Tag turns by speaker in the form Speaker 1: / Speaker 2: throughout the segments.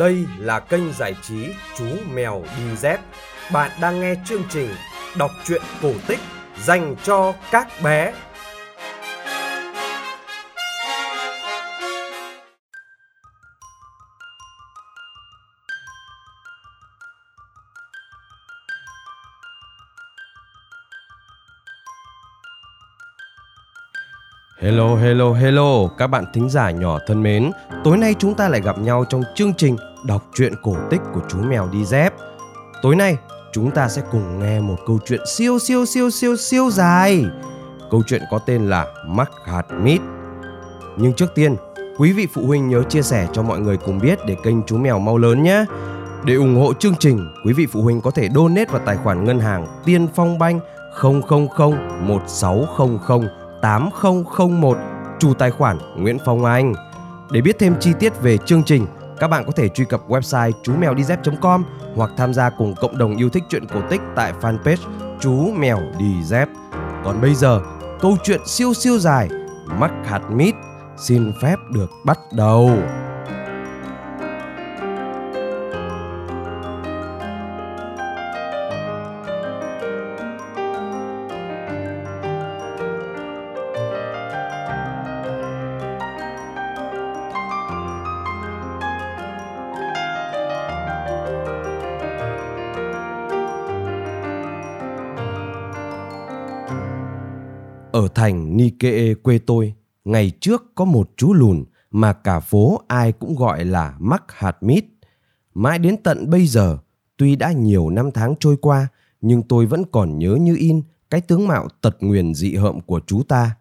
Speaker 1: Đây là kênh giải trí Chú Mèo Đi Dép. Bạn đang nghe chương trình đọc truyện cổ tích dành cho các bé.
Speaker 2: Hello, hello, hello, các bạn thính giả nhỏ thân mến. Tối nay chúng ta lại gặp nhau trong chương trình đọc truyện cổ tích của chú mèo đi dép. Tối nay chúng ta sẽ cùng nghe một câu chuyện siêu siêu siêu siêu siêu dài. Câu chuyện có tên là Mắc hạt mít. Nhưng trước tiên, quý vị phụ huynh nhớ chia sẻ cho mọi người cùng biết để kênh chú mèo mau lớn nhé. Để ủng hộ chương trình, quý vị phụ huynh có thể donate vào tài khoản ngân hàng Tiên Phong Banh 000 1600 8001 chủ tài khoản Nguyễn Phong Anh. Để biết thêm chi tiết về chương trình, các bạn có thể truy cập website chú mèo đi dép.com hoặc tham gia cùng cộng đồng yêu thích truyện cổ tích tại fanpage chú mèo đi dép. Còn bây giờ, câu chuyện siêu siêu dài mắc hạt mít xin phép được bắt đầu. Ở thành Nike quê tôi, ngày trước có một chú lùn mà cả phố ai cũng gọi là mắc hạt mít. Mãi đến tận bây giờ, tuy đã nhiều năm tháng trôi qua, nhưng tôi vẫn còn nhớ như in cái tướng mạo tật nguyền dị hợm của chú ta.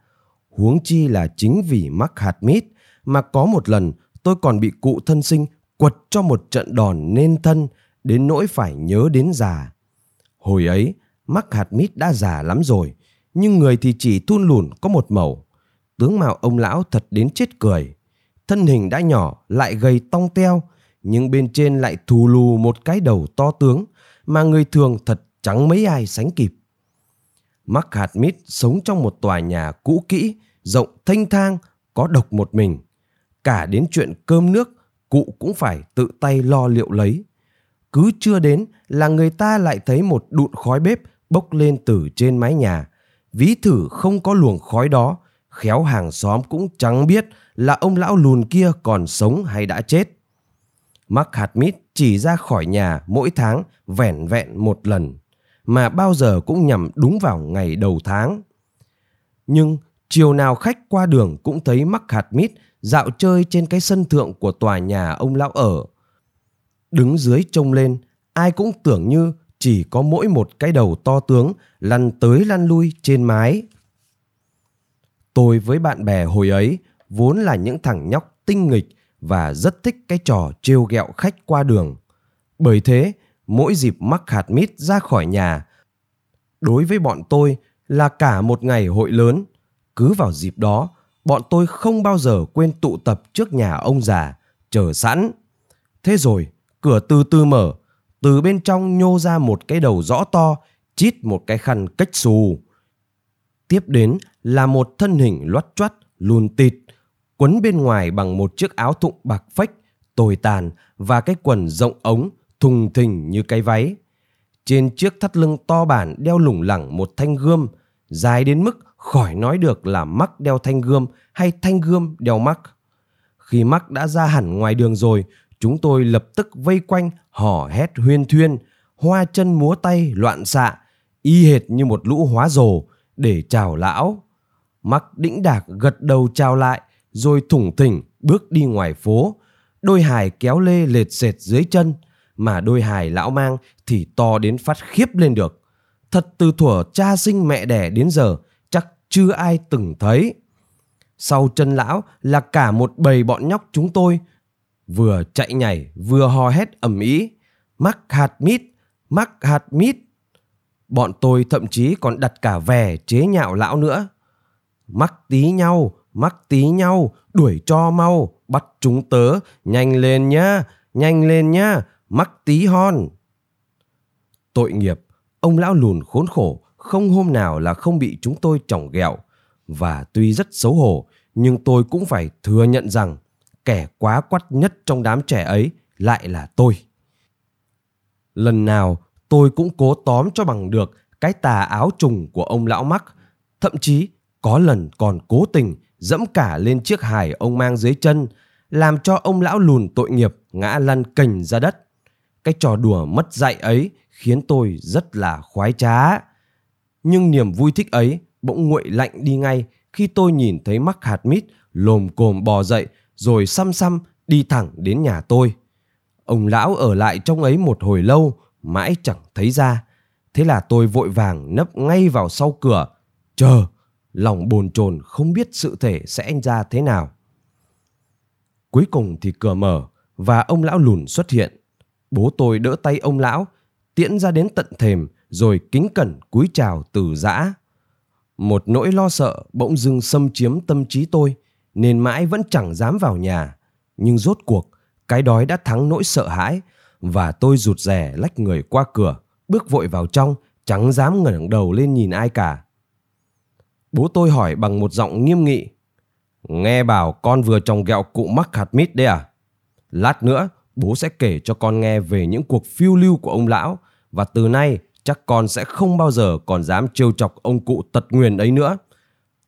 Speaker 2: Huống chi là chính vì mắc hạt mít mà có một lần tôi còn bị cụ thân sinh quật cho một trận đòn nên thân đến nỗi phải nhớ đến già. Hồi ấy, mắc hạt mít đã già lắm rồi, nhưng người thì chỉ thun lùn có một màu. Tướng mạo ông lão thật đến chết cười. Thân hình đã nhỏ lại gầy tong teo, nhưng bên trên lại thù lù một cái đầu to tướng mà người thường thật chẳng mấy ai sánh kịp. Mark hạt mít sống trong một tòa nhà cũ kỹ, rộng thanh thang, có độc một mình. Cả đến chuyện cơm nước, cụ cũng phải tự tay lo liệu lấy. Cứ chưa đến là người ta lại thấy một đụn khói bếp bốc lên từ trên mái nhà, ví thử không có luồng khói đó, khéo hàng xóm cũng chẳng biết là ông lão lùn kia còn sống hay đã chết. mark hartmit chỉ ra khỏi nhà mỗi tháng vẻn vẹn một lần, mà bao giờ cũng nhằm đúng vào ngày đầu tháng. Nhưng chiều nào khách qua đường cũng thấy mark hartmit dạo chơi trên cái sân thượng của tòa nhà ông lão ở. Đứng dưới trông lên, ai cũng tưởng như chỉ có mỗi một cái đầu to tướng lăn tới lăn lui trên mái. Tôi với bạn bè hồi ấy vốn là những thằng nhóc tinh nghịch và rất thích cái trò trêu ghẹo khách qua đường. Bởi thế, mỗi dịp mắc hạt mít ra khỏi nhà, đối với bọn tôi là cả một ngày hội lớn. Cứ vào dịp đó, bọn tôi không bao giờ quên tụ tập trước nhà ông già, chờ sẵn. Thế rồi, cửa từ từ mở, từ bên trong nhô ra một cái đầu rõ to, chít một cái khăn cách xù. Tiếp đến là một thân hình loắt choắt, lùn tịt, quấn bên ngoài bằng một chiếc áo thụng bạc phách, tồi tàn và cái quần rộng ống, thùng thình như cái váy. Trên chiếc thắt lưng to bản đeo lủng lẳng một thanh gươm, dài đến mức khỏi nói được là mắc đeo thanh gươm hay thanh gươm đeo mắc. Khi mắc đã ra hẳn ngoài đường rồi, chúng tôi lập tức vây quanh hò hét huyên thuyên, hoa chân múa tay loạn xạ, y hệt như một lũ hóa rồ để chào lão. Mắc đĩnh đạc gật đầu chào lại, rồi thủng thỉnh bước đi ngoài phố. Đôi hài kéo lê lệt sệt dưới chân, mà đôi hài lão mang thì to đến phát khiếp lên được. Thật từ thuở cha sinh mẹ đẻ đến giờ, chắc chưa ai từng thấy. Sau chân lão là cả một bầy bọn nhóc chúng tôi, vừa chạy nhảy, vừa hò hét ầm ĩ, mắc hạt mít, mắc hạt mít. Bọn tôi thậm chí còn đặt cả vẻ chế nhạo lão nữa. Mắc tí nhau, mắc tí nhau, đuổi cho mau, bắt chúng tớ, nhanh lên nhá, nhanh lên nhá, mắc tí hon. Tội nghiệp, ông lão lùn khốn khổ, không hôm nào là không bị chúng tôi chỏng ghẹo. Và tuy rất xấu hổ, nhưng tôi cũng phải thừa nhận rằng kẻ quá quắt nhất trong đám trẻ ấy lại là tôi. Lần nào tôi cũng cố tóm cho bằng được cái tà áo trùng của ông lão mắc, thậm chí có lần còn cố tình dẫm cả lên chiếc hài ông mang dưới chân, làm cho ông lão lùn tội nghiệp ngã lăn cành ra đất. Cái trò đùa mất dạy ấy khiến tôi rất là khoái trá. Nhưng niềm vui thích ấy bỗng nguội lạnh đi ngay khi tôi nhìn thấy mắc hạt mít lồm cồm bò dậy rồi xăm xăm đi thẳng đến nhà tôi. Ông lão ở lại trong ấy một hồi lâu, mãi chẳng thấy ra. Thế là tôi vội vàng nấp ngay vào sau cửa, chờ, lòng bồn chồn không biết sự thể sẽ ra thế nào. Cuối cùng thì cửa mở và ông lão lùn xuất hiện. Bố tôi đỡ tay ông lão, tiễn ra đến tận thềm rồi kính cẩn cúi chào từ giã. Một nỗi lo sợ bỗng dưng xâm chiếm tâm trí tôi nên mãi vẫn chẳng dám vào nhà. Nhưng rốt cuộc, cái đói đã thắng nỗi sợ hãi và tôi rụt rè lách người qua cửa, bước vội vào trong, chẳng dám ngẩng đầu lên nhìn ai cả. Bố tôi hỏi bằng một giọng nghiêm nghị. Nghe bảo con vừa trồng gẹo cụ mắc hạt mít đấy à? Lát nữa, bố sẽ kể cho con nghe về những cuộc phiêu lưu của ông lão và từ nay chắc con sẽ không bao giờ còn dám trêu chọc ông cụ tật nguyền ấy nữa.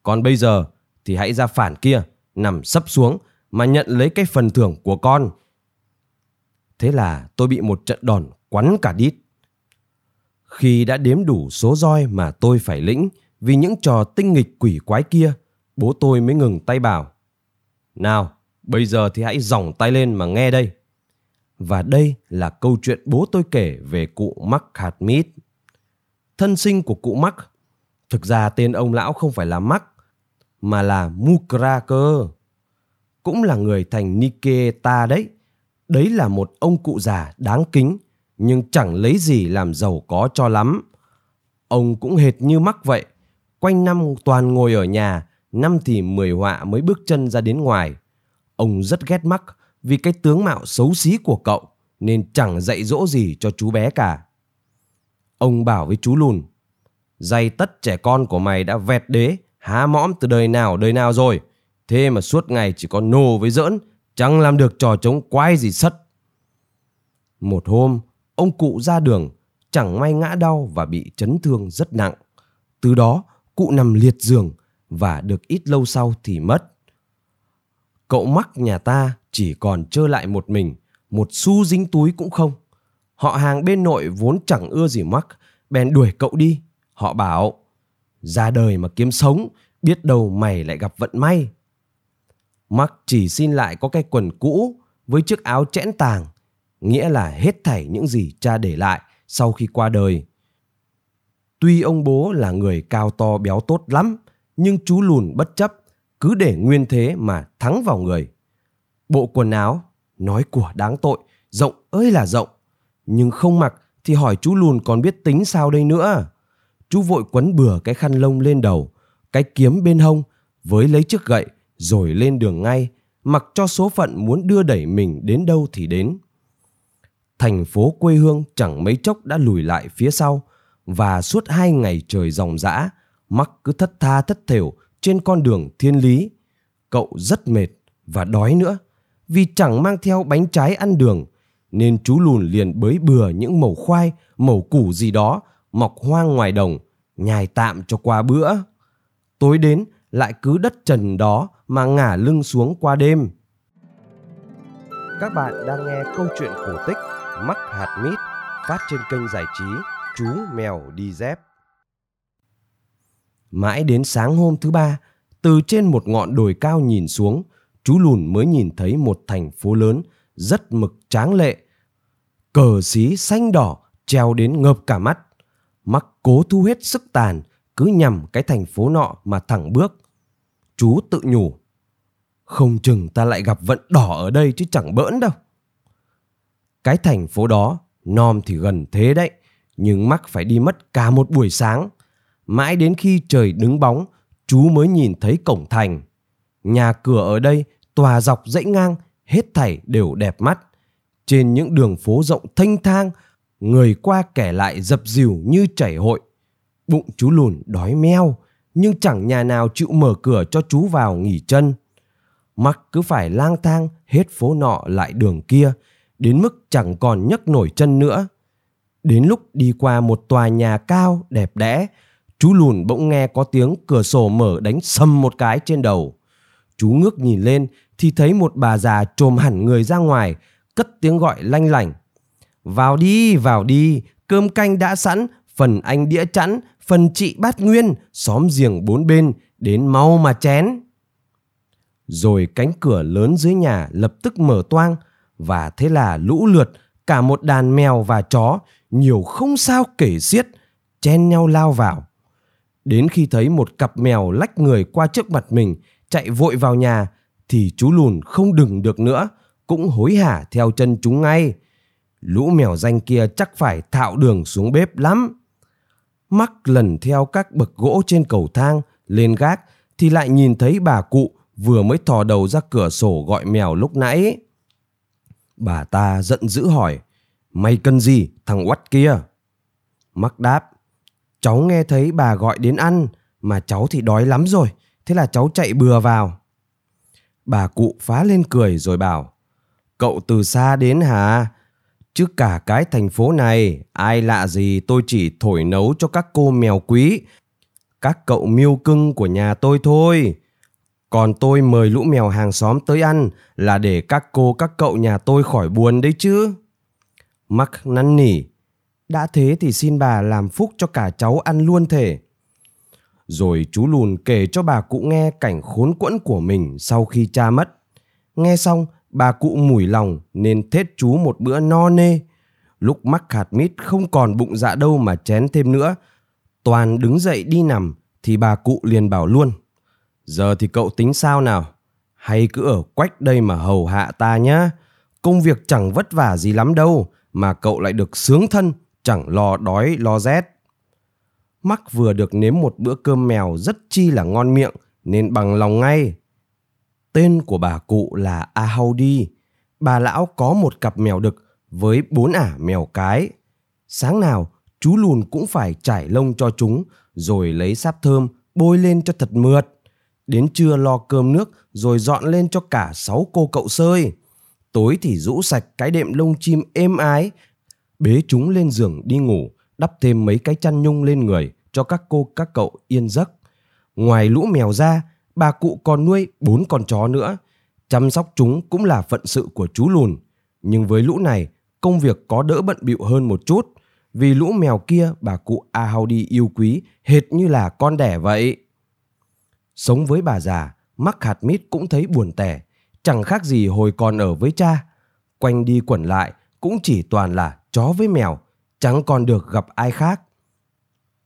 Speaker 2: Còn bây giờ thì hãy ra phản kia, nằm sấp xuống mà nhận lấy cái phần thưởng của con. Thế là tôi bị một trận đòn quắn cả đít. Khi đã đếm đủ số roi mà tôi phải lĩnh vì những trò tinh nghịch quỷ quái kia, bố tôi mới ngừng tay bảo. Nào, bây giờ thì hãy dòng tay lên mà nghe đây. Và đây là câu chuyện bố tôi kể về cụ Mắc Hạt Mít. Thân sinh của cụ Mắc, thực ra tên ông lão không phải là Mắc, mà là Mukra cơ. Cũng là người thành Niketa đấy. Đấy là một ông cụ già đáng kính, nhưng chẳng lấy gì làm giàu có cho lắm. Ông cũng hệt như Mắc vậy, quanh năm toàn ngồi ở nhà, năm thì mười họa mới bước chân ra đến ngoài. Ông rất ghét Mắc vì cái tướng mạo xấu xí của cậu nên chẳng dạy dỗ gì cho chú bé cả. Ông bảo với chú lùn, dày tất trẻ con của mày đã vẹt đế, há mõm từ đời nào đời nào rồi. Thế mà suốt ngày chỉ có nô với giỡn, chẳng làm được trò chống quái gì sất. Một hôm, ông cụ ra đường, chẳng may ngã đau và bị chấn thương rất nặng. Từ đó, cụ nằm liệt giường và được ít lâu sau thì mất. Cậu mắc nhà ta chỉ còn trơ lại một mình, một xu dính túi cũng không. Họ hàng bên nội vốn chẳng ưa gì mắc, bèn đuổi cậu đi. Họ bảo, ra đời mà kiếm sống, biết đâu mày lại gặp vận may. mark chỉ xin lại có cái quần cũ với chiếc áo chẽn tàng, nghĩa là hết thảy những gì cha để lại sau khi qua đời. Tuy ông bố là người cao to béo tốt lắm, nhưng chú lùn bất chấp, cứ để nguyên thế mà thắng vào người. Bộ quần áo, nói của đáng tội, rộng ơi là rộng. Nhưng không mặc thì hỏi chú lùn còn biết tính sao đây nữa. Chú vội quấn bừa cái khăn lông lên đầu, cái kiếm bên hông, với lấy chiếc gậy rồi lên đường ngay, mặc cho số phận muốn đưa đẩy mình đến đâu thì đến. Thành phố quê hương chẳng mấy chốc đã lùi lại phía sau, và suốt hai ngày trời ròng rã, mắc cứ thất tha thất thểu trên con đường thiên lý. Cậu rất mệt và đói nữa, vì chẳng mang theo bánh trái ăn đường, nên chú lùn liền bới bừa những mẩu khoai, mẩu củ gì đó mọc hoang ngoài đồng, nhài tạm cho qua bữa. Tối đến lại cứ đất trần đó mà ngả lưng xuống qua đêm. Các bạn đang nghe câu chuyện cổ tích Mắc hạt mít phát trên kênh giải trí Chú Mèo Đi Dép. Mãi đến sáng hôm thứ ba, từ trên một ngọn đồi cao nhìn xuống, chú lùn mới nhìn thấy một thành phố lớn rất mực tráng lệ. Cờ xí xanh đỏ treo đến ngợp cả mắt. Mắc cố thu hết sức tàn, cứ nhằm cái thành phố nọ mà thẳng bước. Chú tự nhủ, không chừng ta lại gặp vận đỏ ở đây chứ chẳng bỡn đâu. Cái thành phố đó, nom thì gần thế đấy, nhưng mắc phải đi mất cả một buổi sáng. Mãi đến khi trời đứng bóng, chú mới nhìn thấy cổng thành. Nhà cửa ở đây tòa dọc dãy ngang, hết thảy đều đẹp mắt. Trên những đường phố rộng thanh thang, người qua kẻ lại dập dìu như chảy hội. Bụng chú lùn đói meo, nhưng chẳng nhà nào chịu mở cửa cho chú vào nghỉ chân. Mắc cứ phải lang thang hết phố nọ lại đường kia đến mức chẳng còn nhấc nổi chân nữa. Đến lúc đi qua một tòa nhà cao đẹp đẽ, chú lùn bỗng nghe có tiếng cửa sổ mở đánh sầm một cái trên đầu. Chú ngước nhìn lên thì thấy một bà già trồm hẳn người ra ngoài, cất tiếng gọi lanh lảnh. Vào đi, vào đi, cơm canh đã sẵn, phần anh đĩa chẵn, phần chị bát nguyên, xóm giềng bốn bên, đến mau mà chén. Rồi cánh cửa lớn dưới nhà lập tức mở toang và thế là lũ lượt cả một đàn mèo và chó nhiều không sao kể xiết chen nhau lao vào. Đến khi thấy một cặp mèo lách người qua trước mặt mình chạy vội vào nhà thì chú lùn không đừng được nữa cũng hối hả theo chân chúng ngay. Lũ mèo danh kia chắc phải thạo đường xuống bếp lắm. Mắc lần theo các bậc gỗ trên cầu thang lên gác thì lại nhìn thấy bà cụ vừa mới thò đầu ra cửa sổ gọi mèo lúc nãy. Bà ta giận dữ hỏi, mày cần gì thằng oắt kia? Mắc đáp, cháu nghe thấy bà gọi đến ăn mà cháu thì đói lắm rồi, thế là cháu chạy bừa vào. Bà cụ phá lên cười rồi bảo, cậu từ xa đến hả? Chứ cả cái thành phố này, ai lạ gì tôi chỉ thổi nấu cho các cô mèo quý, các cậu miêu cưng của nhà tôi thôi. Còn tôi mời lũ mèo hàng xóm tới ăn là để các cô các cậu nhà tôi khỏi buồn đấy chứ. Mắc năn nỉ. Đã thế thì xin bà làm phúc cho cả cháu ăn luôn thể. Rồi chú lùn kể cho bà cụ nghe cảnh khốn quẫn của mình sau khi cha mất. Nghe xong, bà cụ mủi lòng nên thết chú một bữa no nê. Lúc mắc hạt mít không còn bụng dạ đâu mà chén thêm nữa. Toàn đứng dậy đi nằm thì bà cụ liền bảo luôn. Giờ thì cậu tính sao nào? Hay cứ ở quách đây mà hầu hạ ta nhá. Công việc chẳng vất vả gì lắm đâu, mà cậu lại được sướng thân, chẳng lo đói lo rét. Mắc vừa được nếm một bữa cơm mèo rất chi là ngon miệng, nên bằng lòng ngay. Tên của bà cụ là Ahaudi. Bà lão có một cặp mèo đực với bốn ả mèo cái. Sáng nào, chú lùn cũng phải trải lông cho chúng, rồi lấy sáp thơm bôi lên cho thật mượt. Đến trưa lo cơm nước rồi dọn lên cho cả sáu cô cậu sơi. Tối thì rũ sạch cái đệm lông chim êm ái, bế chúng lên giường đi ngủ, đắp thêm mấy cái chăn nhung lên người cho các cô các cậu yên giấc. Ngoài lũ mèo ra, bà cụ còn nuôi bốn con chó nữa. Chăm sóc chúng cũng là phận sự của chú lùn. Nhưng với lũ này, công việc có đỡ bận bịu hơn một chút. Vì lũ mèo kia bà cụ Ahaudi yêu quý hệt như là con đẻ vậy. Sống với bà già, mắc hạt mít cũng thấy buồn tẻ, chẳng khác gì hồi còn ở với cha. Quanh đi quẩn lại cũng chỉ toàn là chó với mèo, chẳng còn được gặp ai khác.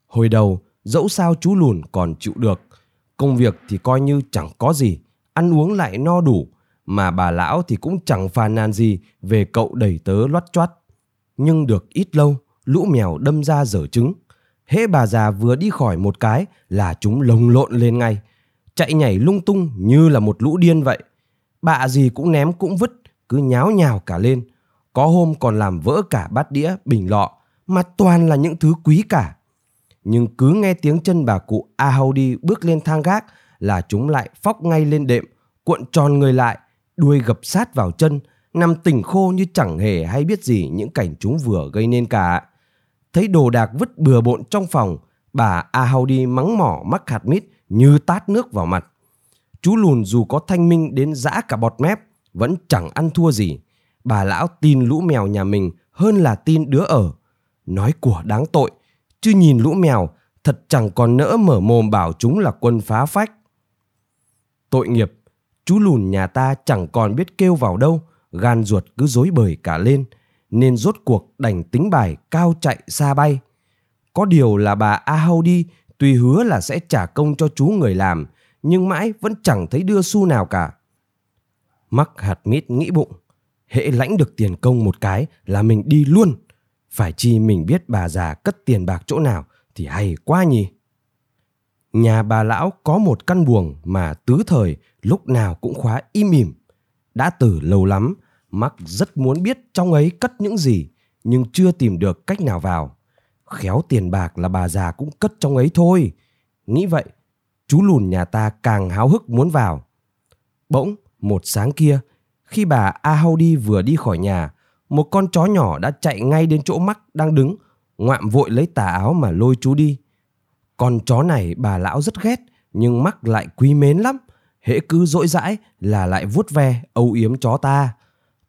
Speaker 2: Hồi đầu, dẫu sao chú lùn còn chịu được, công việc thì coi như chẳng có gì, ăn uống lại no đủ, mà bà lão thì cũng chẳng phàn nàn gì về cậu đầy tớ loắt choắt. Nhưng được ít lâu, lũ mèo đâm ra dở trứng. Hễ bà già vừa đi khỏi một cái là chúng lồng lộn lên ngay, chạy nhảy lung tung như là một lũ điên vậy. Bạ gì cũng ném cũng vứt, cứ nháo nhào cả lên. Có hôm còn làm vỡ cả bát đĩa, bình lọ, mà toàn là những thứ quý cả. Nhưng cứ nghe tiếng chân bà cụ Ahaudi bước lên thang gác là chúng lại phóc ngay lên đệm, cuộn tròn người lại, đuôi gập sát vào chân, nằm tỉnh khô như chẳng hề hay biết gì những cảnh chúng vừa gây nên cả. Thấy đồ đạc vứt bừa bộn trong phòng, bà Ahaudi mắng mỏ mắc hạt mít như tát nước vào mặt. Chú lùn dù có thanh minh đến dã cả bọt mép, vẫn chẳng ăn thua gì. Bà lão tin lũ mèo nhà mình hơn là tin đứa ở. Nói của đáng tội, chứ nhìn lũ mèo thật chẳng còn nỡ mở mồm bảo chúng là quân phá phách. Tội nghiệp, chú lùn nhà ta chẳng còn biết kêu vào đâu, gan ruột cứ dối bời cả lên, nên rốt cuộc đành tính bài cao chạy xa bay. Có điều là bà a hau đi, Tuy hứa là sẽ trả công cho chú người làm, nhưng mãi vẫn chẳng thấy đưa xu nào cả. Mắc hạt mít nghĩ bụng, hễ lãnh được tiền công một cái là mình đi luôn. Phải chi mình biết bà già cất tiền bạc chỗ nào thì hay quá nhỉ. Nhà bà lão có một căn buồng mà tứ thời lúc nào cũng khóa im ỉm. Đã từ lâu lắm, Mắc rất muốn biết trong ấy cất những gì, nhưng chưa tìm được cách nào vào. Khéo tiền bạc là bà già cũng cất trong ấy thôi. Nghĩ vậy, chú lùn nhà ta càng háo hức muốn vào. Bỗng, một sáng kia, khi bà a hau đi vừa đi khỏi nhà, một con chó nhỏ đã chạy ngay đến chỗ mắc đang đứng, ngoạm vội lấy tà áo mà lôi chú đi. Con chó này bà lão rất ghét, nhưng mắc lại quý mến lắm. Hễ cứ dỗi dãi là lại vuốt ve, âu yếm chó ta.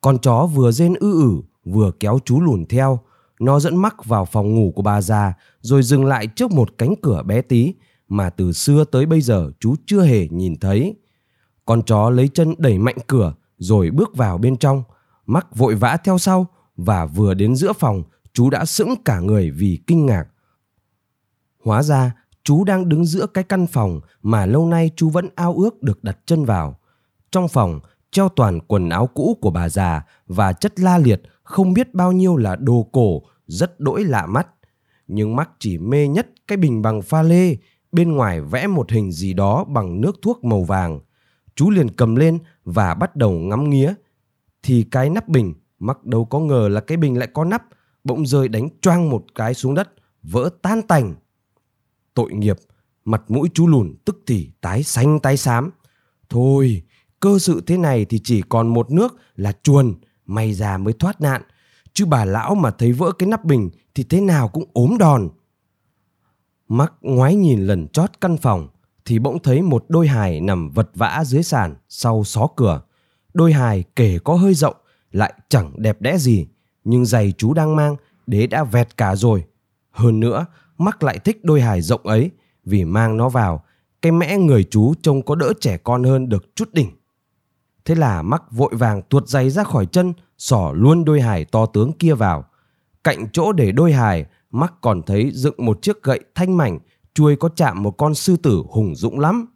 Speaker 2: Con chó vừa rên ư ử, vừa kéo chú lùn theo. Nó dẫn mắc vào phòng ngủ của bà già, rồi dừng lại trước một cánh cửa bé tí, mà từ xưa tới bây giờ chú chưa hề nhìn thấy. Con chó lấy chân đẩy mạnh cửa, rồi bước vào bên trong. Mắc vội vã theo sau, và vừa đến giữa phòng, chú đã sững cả người vì kinh ngạc. Hóa ra, chú đang đứng giữa cái căn phòng mà lâu nay chú vẫn ao ước được đặt chân vào. Trong phòng, treo toàn quần áo cũ của bà già và chất la liệt không biết bao nhiêu là đồ cổ rất đỗi lạ mắt. Nhưng mắt chỉ mê nhất cái bình bằng pha lê, bên ngoài vẽ một hình gì đó bằng nước thuốc màu vàng. Chú liền cầm lên và bắt đầu ngắm nghía. Thì cái nắp bình, mắc đâu có ngờ là cái bình lại có nắp, bỗng rơi đánh choang một cái xuống đất, vỡ tan tành. Tội nghiệp, mặt mũi chú lùn tức thì tái xanh tái xám. Thôi, cơ sự thế này thì chỉ còn một nước là chuồn, may ra mới thoát nạn. Chứ bà lão mà thấy vỡ cái nắp bình thì thế nào cũng ốm đòn. Mắc ngoái nhìn lần chót căn phòng thì bỗng thấy một đôi hài nằm vật vã dưới sàn sau xó cửa. Đôi hài kể có hơi rộng lại chẳng đẹp đẽ gì nhưng giày chú đang mang đế đã vẹt cả rồi. Hơn nữa, mắc lại thích đôi hài rộng ấy vì mang nó vào cái mẽ người chú trông có đỡ trẻ con hơn được chút đỉnh. Thế là mắc vội vàng tuột giày ra khỏi chân, xỏ luôn đôi hài to tướng kia vào. Cạnh chỗ để đôi hài, mắc còn thấy dựng một chiếc gậy thanh mảnh, chuôi có chạm một con sư tử hùng dũng lắm.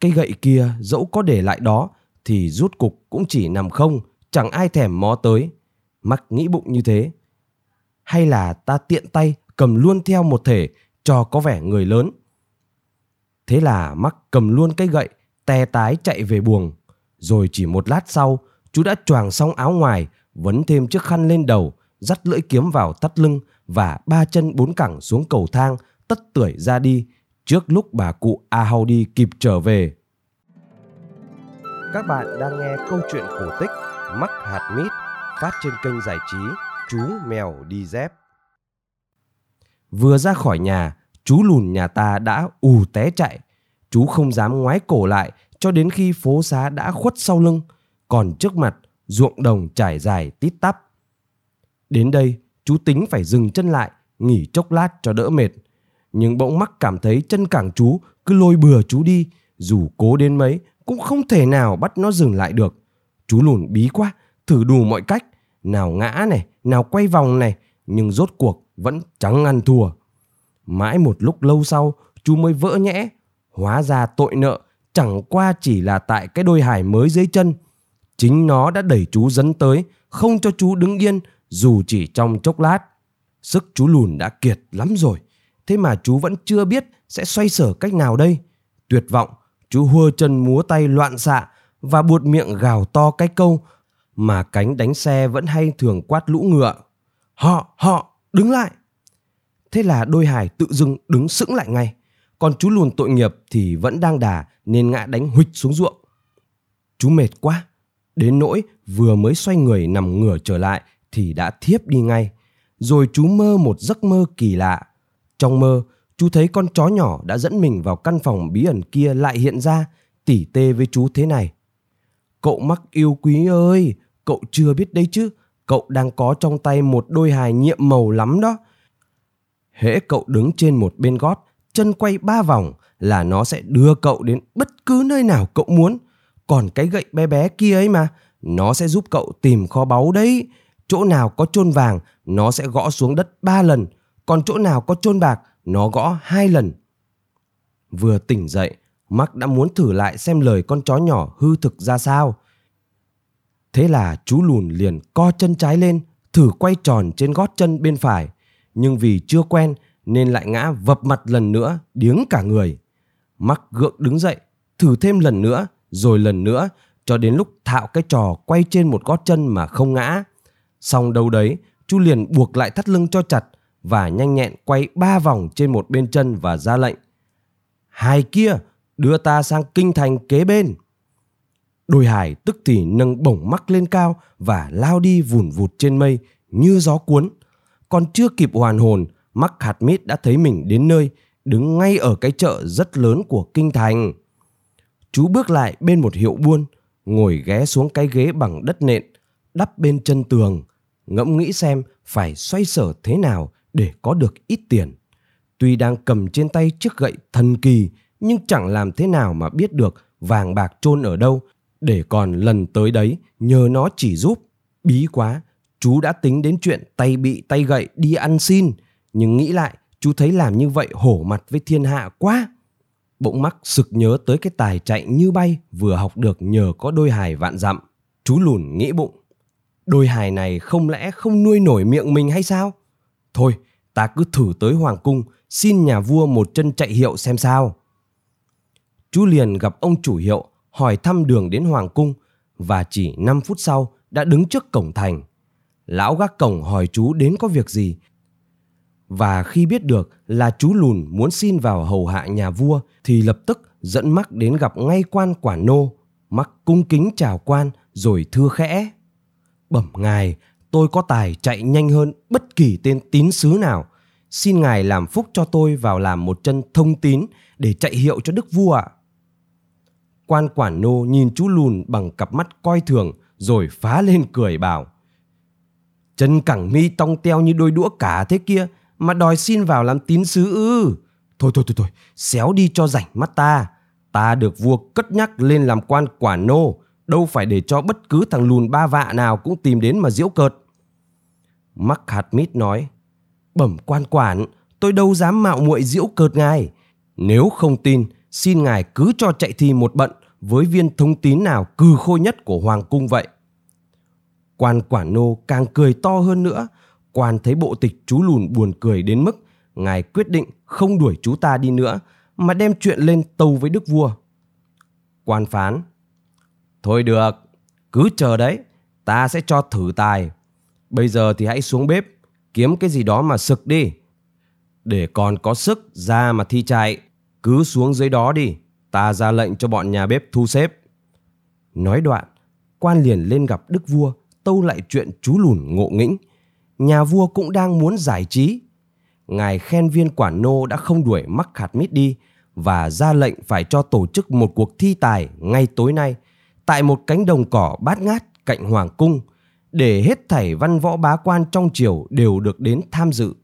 Speaker 2: cái gậy kia dẫu có để lại đó thì rút cục cũng chỉ nằm không, chẳng ai thèm mó tới. Mắc nghĩ bụng như thế. Hay là ta tiện tay cầm luôn theo một thể cho có vẻ người lớn. Thế là mắc cầm luôn cây gậy, tè tái chạy về buồng. Rồi chỉ một lát sau, chú đã choàng xong áo ngoài, vấn thêm chiếc khăn lên đầu, dắt lưỡi kiếm vào tắt lưng và ba chân bốn cẳng xuống cầu thang, tất tưởi ra đi, trước lúc bà cụ A Hau đi kịp trở về.
Speaker 1: Các bạn đang nghe câu chuyện cổ tích Mắc hạt mít phát trên kênh giải trí Chú Mèo Đi Dép.
Speaker 2: Vừa ra khỏi nhà, chú lùn nhà ta đã ù té chạy. Chú không dám ngoái cổ lại cho đến khi phố xá đã khuất sau lưng, còn trước mặt ruộng đồng trải dài tít tắp. Đến đây, chú tính phải dừng chân lại, nghỉ chốc lát cho đỡ mệt. Nhưng bỗng mắc cảm thấy chân cẳng chú cứ lôi bừa chú đi, dù cố đến mấy cũng không thể nào bắt nó dừng lại được. Chú lùn bí quá, thử đủ mọi cách, nào ngã này, nào quay vòng này, nhưng rốt cuộc vẫn chẳng ăn thua. Mãi một lúc lâu sau, chú mới vỡ nhẽ. Hóa ra tội nợ chẳng qua chỉ là tại cái đôi hải mới dưới chân. Chính nó đã đẩy chú dấn tới, không cho chú đứng yên dù chỉ trong chốc lát. Sức chú lùn đã kiệt lắm rồi, thế mà chú vẫn chưa biết sẽ xoay sở cách nào đây. Tuyệt vọng, chú hua chân múa tay loạn xạ và buột miệng gào to cái câu mà cánh đánh xe vẫn hay thường quát lũ ngựa. Họ, họ, đứng lại. Thế là đôi hải tự dưng đứng sững lại ngay. Còn chú lùn tội nghiệp thì vẫn đang đà nên ngã đánh huỵch xuống ruộng. Chú mệt quá, đến nỗi vừa mới xoay người nằm ngửa trở lại thì đã thiếp đi ngay. Rồi chú mơ một giấc mơ kỳ lạ. Trong mơ, chú thấy con chó nhỏ đã dẫn mình vào căn phòng bí ẩn kia lại hiện ra, tỉ tê với chú thế này. Cậu mắc yêu quý ơi, cậu chưa biết đấy chứ, cậu đang có trong tay một đôi hài nhiệm màu lắm đó. Hễ cậu đứng trên một bên gót, chân quay ba vòng là nó sẽ đưa cậu đến bất cứ nơi nào cậu muốn. Còn cái gậy bé bé kia ấy mà, nó sẽ giúp cậu tìm kho báu đấy. Chỗ nào có chôn vàng, nó sẽ gõ xuống đất ba lần. Còn chỗ nào có chôn bạc, nó gõ hai lần. Vừa tỉnh dậy, Mark đã muốn thử lại xem lời con chó nhỏ hư thực ra sao. Thế là chú lùn liền co chân trái lên, thử quay tròn trên gót chân bên phải. Nhưng vì chưa quen nên lại ngã vập mặt lần nữa, điếng cả người. Mắc gượng đứng dậy, thử thêm lần nữa, rồi lần nữa, cho đến lúc thạo cái trò quay trên một gót chân mà không ngã. Xong đâu đấy, chú liền buộc lại thắt lưng cho chặt và nhanh nhẹn quay ba vòng trên một bên chân và ra lệnh. Hai kia, đưa ta sang kinh thành kế bên. Đôi hải tức thì nâng bổng mắc lên cao và lao đi vùn vụt trên mây như gió cuốn. Còn chưa kịp hoàn hồn, mắc hạt mít đã thấy mình đến nơi, đứng ngay ở cái chợ rất lớn của kinh thành. Chú bước lại bên một hiệu buôn, ngồi ghé xuống cái ghế bằng đất nện, đắp bên chân tường, ngẫm nghĩ xem phải xoay sở thế nào để có được ít tiền. Tuy đang cầm trên tay chiếc gậy thần kỳ, nhưng chẳng làm thế nào mà biết được vàng bạc chôn ở đâu để còn lần tới đấy nhờ nó chỉ giúp. Bí quá, chú đã tính đến chuyện tay bị tay gậy đi ăn xin, nhưng nghĩ lại chú thấy làm như vậy hổ mặt với thiên hạ quá. Bỗng mắc sực nhớ tới cái tài chạy như bay vừa học được nhờ có đôi hài vạn dặm. Chú lùn nghĩ bụng. Đôi hài này không lẽ không nuôi nổi miệng mình hay sao? Thôi, ta cứ thử tới hoàng cung xin nhà vua một chân chạy hiệu xem sao. Chú liền gặp ông chủ hiệu hỏi thăm đường đến hoàng cung và chỉ 5 phút sau đã đứng trước cổng thành. Lão gác cổng hỏi chú đến có việc gì và khi biết được là chú lùn muốn xin vào hầu hạ nhà vua thì lập tức dẫn mắc đến gặp ngay quan quản nô mắc cung kính chào quan rồi thưa khẽ bẩm ngài tôi có tài chạy nhanh hơn bất kỳ tên tín sứ nào. Xin ngài làm phúc cho tôi vào làm một chân thông tín để chạy hiệu cho đức vua ạ. Quan quản nô nhìn chú lùn bằng cặp mắt coi thường rồi phá lên cười bảo, chân cẳng mi tong teo như đôi đũa cả thế kia mà đòi xin vào làm tín sứ ư? Thôi thôi thôi thôi, xéo đi cho rảnh mắt ta. Ta được vua cất nhắc lên làm quan quản nô, đâu phải để cho bất cứ thằng lùn ba vạ nào cũng tìm đến mà diễu cợt mắc hạt mít nói, bẩm quan quản, tôi đâu dám mạo muội diễu cợt ngài. Nếu không tin, xin ngài cứ cho chạy thi một bận với viên thông tín nào cừ khôi nhất của hoàng cung vậy. Quan quản nô càng cười to hơn nữa. Quan thấy bộ tịch chú lùn buồn cười đến mức ngài quyết định không đuổi chú ta đi nữa, mà đem chuyện lên tâu với đức vua. Quan phán, thôi được, cứ chờ đấy, ta sẽ cho thử tài bây giờ thì hãy xuống bếp, kiếm cái gì đó mà sực đi. Để còn có sức ra mà thi chạy cứ xuống dưới đó đi, ta ra lệnh cho bọn nhà bếp thu xếp. Nói đoạn, quan liền lên gặp đức vua, tâu lại chuyện chú lùn ngộ nghĩnh. Nhà vua cũng đang muốn giải trí. Ngài khen viên quản nô đã không đuổi mắc hạt mít đi và ra lệnh phải cho tổ chức một cuộc thi tài ngay tối nay tại một cánh đồng cỏ bát ngát cạnh hoàng cung để hết thảy văn võ bá quan trong triều đều được đến tham dự.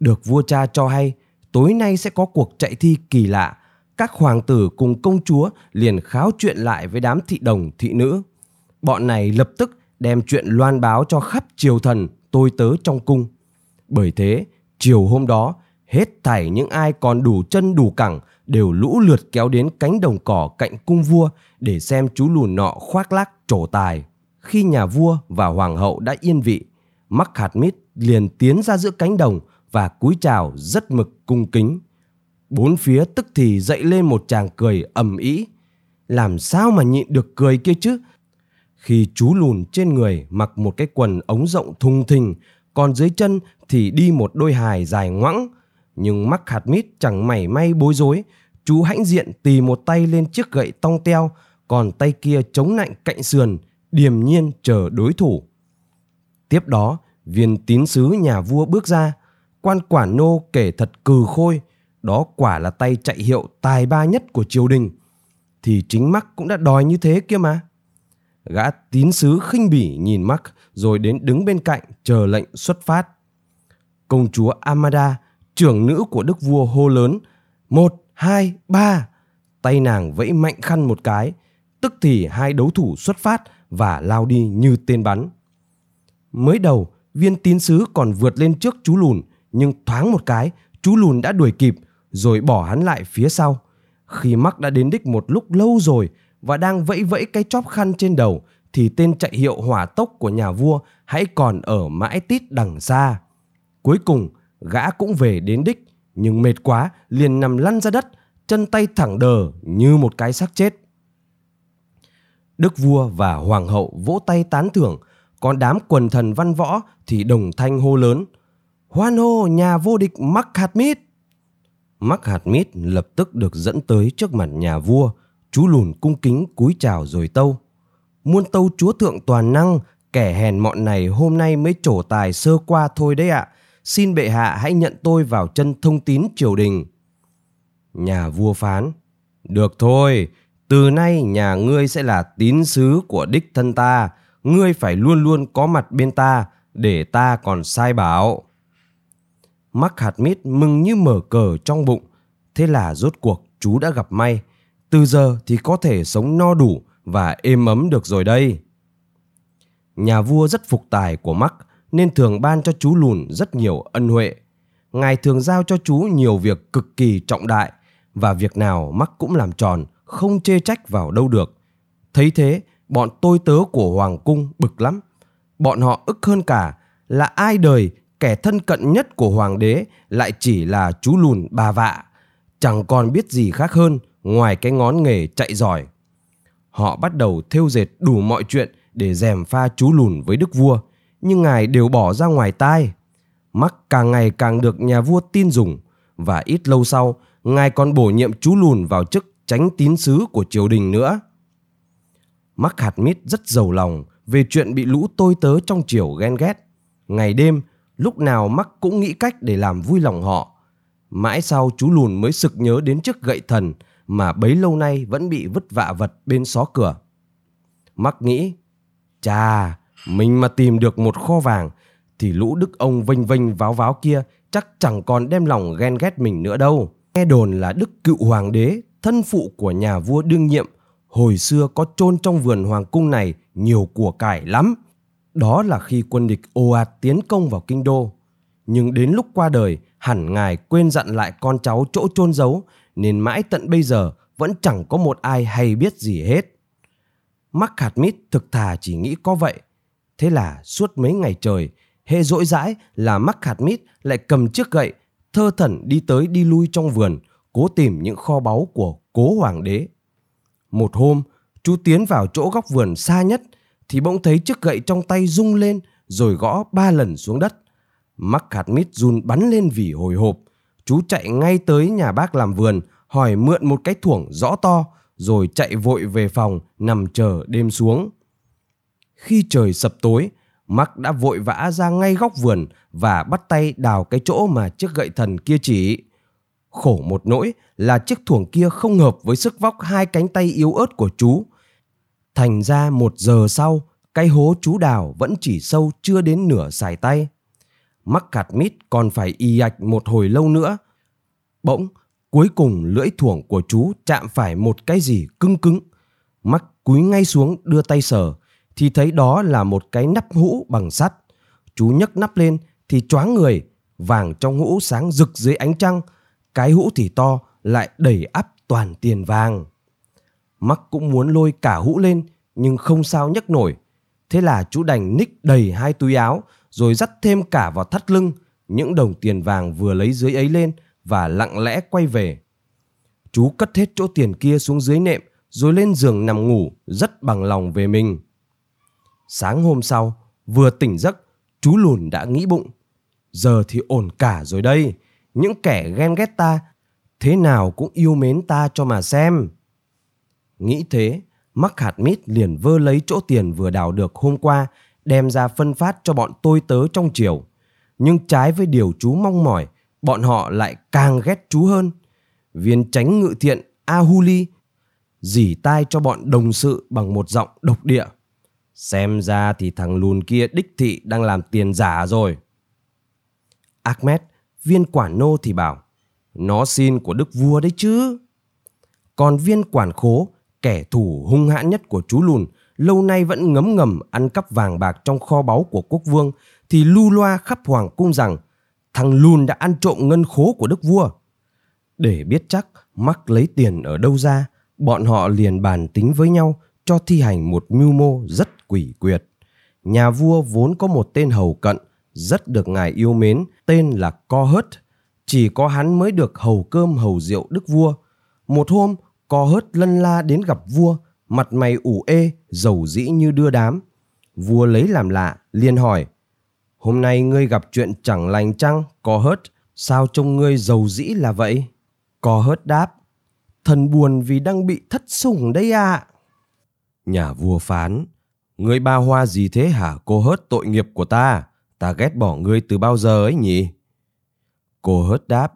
Speaker 2: Được vua cha cho hay tối nay sẽ có cuộc chạy thi kỳ lạ các hoàng tử cùng công chúa liền kháo chuyện lại với đám thị đồng thị nữ. Bọn này lập tức đem chuyện loan báo cho khắp triều thần tôi tớ trong cung. Bởi thế, chiều hôm đó, hết thảy những ai còn đủ chân đủ cẳng đều lũ lượt kéo đến cánh đồng cỏ cạnh cung vua để xem chú lùn nọ khoác lác trổ tài. Khi nhà vua và hoàng hậu đã yên vị, mắc hạt mít liền tiến ra giữa cánh đồng và cúi chào rất mực cung kính. Bốn phía tức thì dậy lên một chàng cười ầm ĩ. Làm sao mà nhịn được cười kia chứ? khi chú lùn trên người mặc một cái quần ống rộng thùng thình, còn dưới chân thì đi một đôi hài dài ngoẵng. Nhưng mắc hạt mít chẳng mảy may bối rối, chú hãnh diện tì một tay lên chiếc gậy tong teo, còn tay kia chống nạnh cạnh sườn, điềm nhiên chờ đối thủ. Tiếp đó, viên tín sứ nhà vua bước ra, quan quản nô kể thật cừ khôi, đó quả là tay chạy hiệu tài ba nhất của triều đình. Thì chính mắc cũng đã đòi như thế kia mà. Gã tín sứ khinh bỉ nhìn mắc rồi đến đứng bên cạnh chờ lệnh xuất phát. Công chúa Amada, trưởng nữ của đức vua hô lớn. Một, hai, ba. Tay nàng vẫy mạnh khăn một cái. Tức thì hai đấu thủ xuất phát và lao đi như tên bắn. Mới đầu, viên tín sứ còn vượt lên trước chú lùn. Nhưng thoáng một cái, chú lùn đã đuổi kịp rồi bỏ hắn lại phía sau. Khi mắc đã đến đích một lúc lâu rồi và đang vẫy vẫy cái chóp khăn trên đầu thì tên chạy hiệu hỏa tốc của nhà vua hãy còn ở mãi tít đằng xa. Cuối cùng, gã cũng về đến đích, nhưng mệt quá liền nằm lăn ra đất, chân tay thẳng đờ như một cái xác chết. Đức vua và hoàng hậu vỗ tay tán thưởng, còn đám quần thần văn võ thì đồng thanh hô lớn. Hoan hô nhà vô địch Mắc Hạt Mít! Mắc Hạt Mít lập tức được dẫn tới trước mặt nhà vua, Chú lùn cung kính cúi chào rồi tâu. Muôn tâu chúa thượng toàn năng, kẻ hèn mọn này hôm nay mới trổ tài sơ qua thôi đấy ạ. Xin bệ hạ hãy nhận tôi vào chân thông tín triều đình. Nhà vua phán. Được thôi, từ nay nhà ngươi sẽ là tín sứ của đích thân ta. Ngươi phải luôn luôn có mặt bên ta, để ta còn sai bảo. Mắc hạt mít mừng như mở cờ trong bụng. Thế là rốt cuộc chú đã gặp may. Từ giờ thì có thể sống no đủ và êm ấm được rồi đây. Nhà vua rất phục tài của Mắc nên thường ban cho chú lùn rất nhiều ân huệ. Ngài thường giao cho chú nhiều việc cực kỳ trọng đại và việc nào Mắc cũng làm tròn, không chê trách vào đâu được. Thấy thế, bọn tôi tớ của Hoàng cung bực lắm. Bọn họ ức hơn cả là ai đời kẻ thân cận nhất của hoàng đế lại chỉ là chú lùn bà vạ, chẳng còn biết gì khác hơn ngoài cái ngón nghề chạy giỏi. Họ bắt đầu thêu dệt đủ mọi chuyện để dèm pha chú lùn với đức vua, nhưng ngài đều bỏ ra ngoài tai. Mắc càng ngày càng được nhà vua tin dùng và ít lâu sau, ngài còn bổ nhiệm chú lùn vào chức tránh tín sứ của triều đình nữa. Mắc hạt mít rất giàu lòng về chuyện bị lũ tôi tớ trong triều ghen ghét. Ngày đêm, lúc nào Mắc cũng nghĩ cách để làm vui lòng họ. Mãi sau chú lùn mới sực nhớ đến chiếc gậy thần mà bấy lâu nay vẫn bị vứt vạ vật bên xó cửa. Mắc nghĩ, chà, mình mà tìm được một kho vàng thì lũ đức ông vênh vênh váo váo kia chắc chẳng còn đem lòng ghen ghét mình nữa đâu. Nghe đồn là đức cựu hoàng đế, thân phụ của nhà vua đương nhiệm, hồi xưa có chôn trong vườn hoàng cung này nhiều của cải lắm. Đó là khi quân địch ồ ạt tiến công vào kinh đô. Nhưng đến lúc qua đời, hẳn ngài quên dặn lại con cháu chỗ chôn giấu, nên mãi tận bây giờ vẫn chẳng có một ai hay biết gì hết. Mắc hạt mít thực thà chỉ nghĩ có vậy. Thế là suốt mấy ngày trời, hệ dỗi dãi là mắc hạt mít lại cầm chiếc gậy, thơ thẩn đi tới đi lui trong vườn, cố tìm những kho báu của cố hoàng đế. Một hôm, chú tiến vào chỗ góc vườn xa nhất thì bỗng thấy chiếc gậy trong tay rung lên rồi gõ ba lần xuống đất. Mắc hạt mít run bắn lên vì hồi hộp. Chú chạy ngay tới nhà bác làm vườn, hỏi mượn một cái thuổng rõ to, rồi chạy vội về phòng nằm chờ đêm xuống. Khi trời sập tối, Mắc đã vội vã ra ngay góc vườn và bắt tay đào cái chỗ mà chiếc gậy thần kia chỉ. Khổ một nỗi là chiếc thuồng kia không hợp với sức vóc hai cánh tay yếu ớt của chú. Thành ra một giờ sau, cái hố chú đào vẫn chỉ sâu chưa đến nửa sải tay. Mắc cạt mít còn phải y ạch một hồi lâu nữa. Bỗng, cuối cùng lưỡi thuồng của chú chạm phải một cái gì cứng cứng. Mắc cúi ngay xuống đưa tay sờ, thì thấy đó là một cái nắp hũ bằng sắt. Chú nhấc nắp lên thì choáng người, vàng trong hũ sáng rực dưới ánh trăng, cái hũ thì to lại đầy ắp toàn tiền vàng. Mắc cũng muốn lôi cả hũ lên nhưng không sao nhấc nổi. Thế là chú đành ních đầy hai túi áo rồi dắt thêm cả vào thắt lưng những đồng tiền vàng vừa lấy dưới ấy lên và lặng lẽ quay về. Chú cất hết chỗ tiền kia xuống dưới nệm rồi lên giường nằm ngủ rất bằng lòng về mình. Sáng hôm sau, vừa tỉnh giấc, chú lùn đã nghĩ bụng. Giờ thì ổn cả rồi đây, những kẻ ghen ghét ta, thế nào cũng yêu mến ta cho mà xem. Nghĩ thế, mắc hạt mít liền vơ lấy chỗ tiền vừa đào được hôm qua, đem ra phân phát cho bọn tôi tớ trong chiều. Nhưng trái với điều chú mong mỏi, bọn họ lại càng ghét chú hơn. Viên tránh ngự thiện Ahuli dỉ tai cho bọn đồng sự bằng một giọng độc địa. Xem ra thì thằng lùn kia đích thị đang làm tiền giả rồi. Ahmed, viên quản nô thì bảo, nó xin của đức vua đấy chứ. Còn viên quản khố, kẻ thù hung hãn nhất của chú lùn, lâu nay vẫn ngấm ngầm ăn cắp vàng bạc trong kho báu của quốc vương, thì lu loa khắp hoàng cung rằng thằng lùn đã ăn trộm ngân khố của đức vua. Để biết chắc mắc lấy tiền ở đâu ra, bọn họ liền bàn tính với nhau cho thi hành một mưu mô rất quỷ quyệt. Nhà vua vốn có một tên hầu cận, rất được ngài yêu mến, tên là Co Hớt. Chỉ có hắn mới được hầu cơm hầu rượu đức vua. Một hôm, Co Hớt lân la đến gặp vua, mặt mày ủ ê, dầu dĩ như đưa đám. Vua lấy làm lạ, liền hỏi, Hôm nay ngươi gặp chuyện chẳng lành chăng, Co Hớt, sao trông ngươi dầu dĩ là vậy? Co Hớt đáp, thần buồn vì đang bị thất sủng đây ạ. À. Nhà vua phán, ngươi ba hoa gì thế hả cô hớt tội nghiệp của ta? Ta ghét bỏ ngươi từ bao giờ ấy nhỉ? Cô hớt đáp,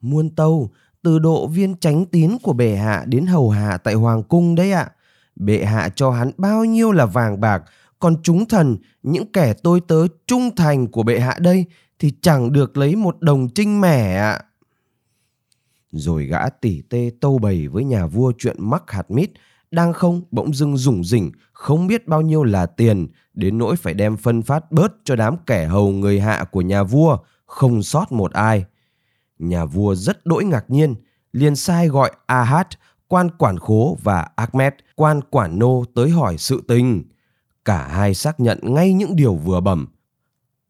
Speaker 2: muôn tâu, từ độ viên tránh tín của bệ hạ đến hầu hạ tại hoàng cung đấy ạ. À. Bệ hạ cho hắn bao nhiêu là vàng bạc, còn chúng thần, những kẻ tôi tớ trung thành của bệ hạ đây thì chẳng được lấy một đồng trinh mẻ ạ. À. Rồi gã tỉ tê tâu bày với nhà vua chuyện mắc hạt mít, đang không bỗng dưng rủng rỉnh, không biết bao nhiêu là tiền, đến nỗi phải đem phân phát bớt cho đám kẻ hầu người hạ của nhà vua, không sót một ai. Nhà vua rất đỗi ngạc nhiên, liền sai gọi Ahad, quan quản khố và Ahmed, quan quản nô tới hỏi sự tình. Cả hai xác nhận ngay những điều vừa bẩm.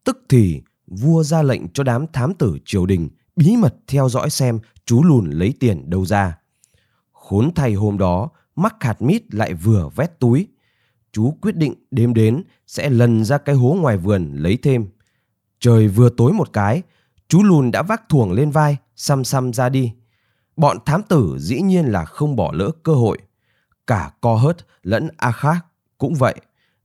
Speaker 2: Tức thì, vua ra lệnh cho đám thám tử triều đình bí mật theo dõi xem chú lùn lấy tiền đâu ra. Khốn thay hôm đó, mắc hạt mít lại vừa vét túi. Chú quyết định đêm đến sẽ lần ra cái hố ngoài vườn lấy thêm. Trời vừa tối một cái, chú lùn đã vác thuồng lên vai, xăm xăm ra đi. Bọn thám tử dĩ nhiên là không bỏ lỡ cơ hội. Cả co hớt lẫn a khác cũng vậy.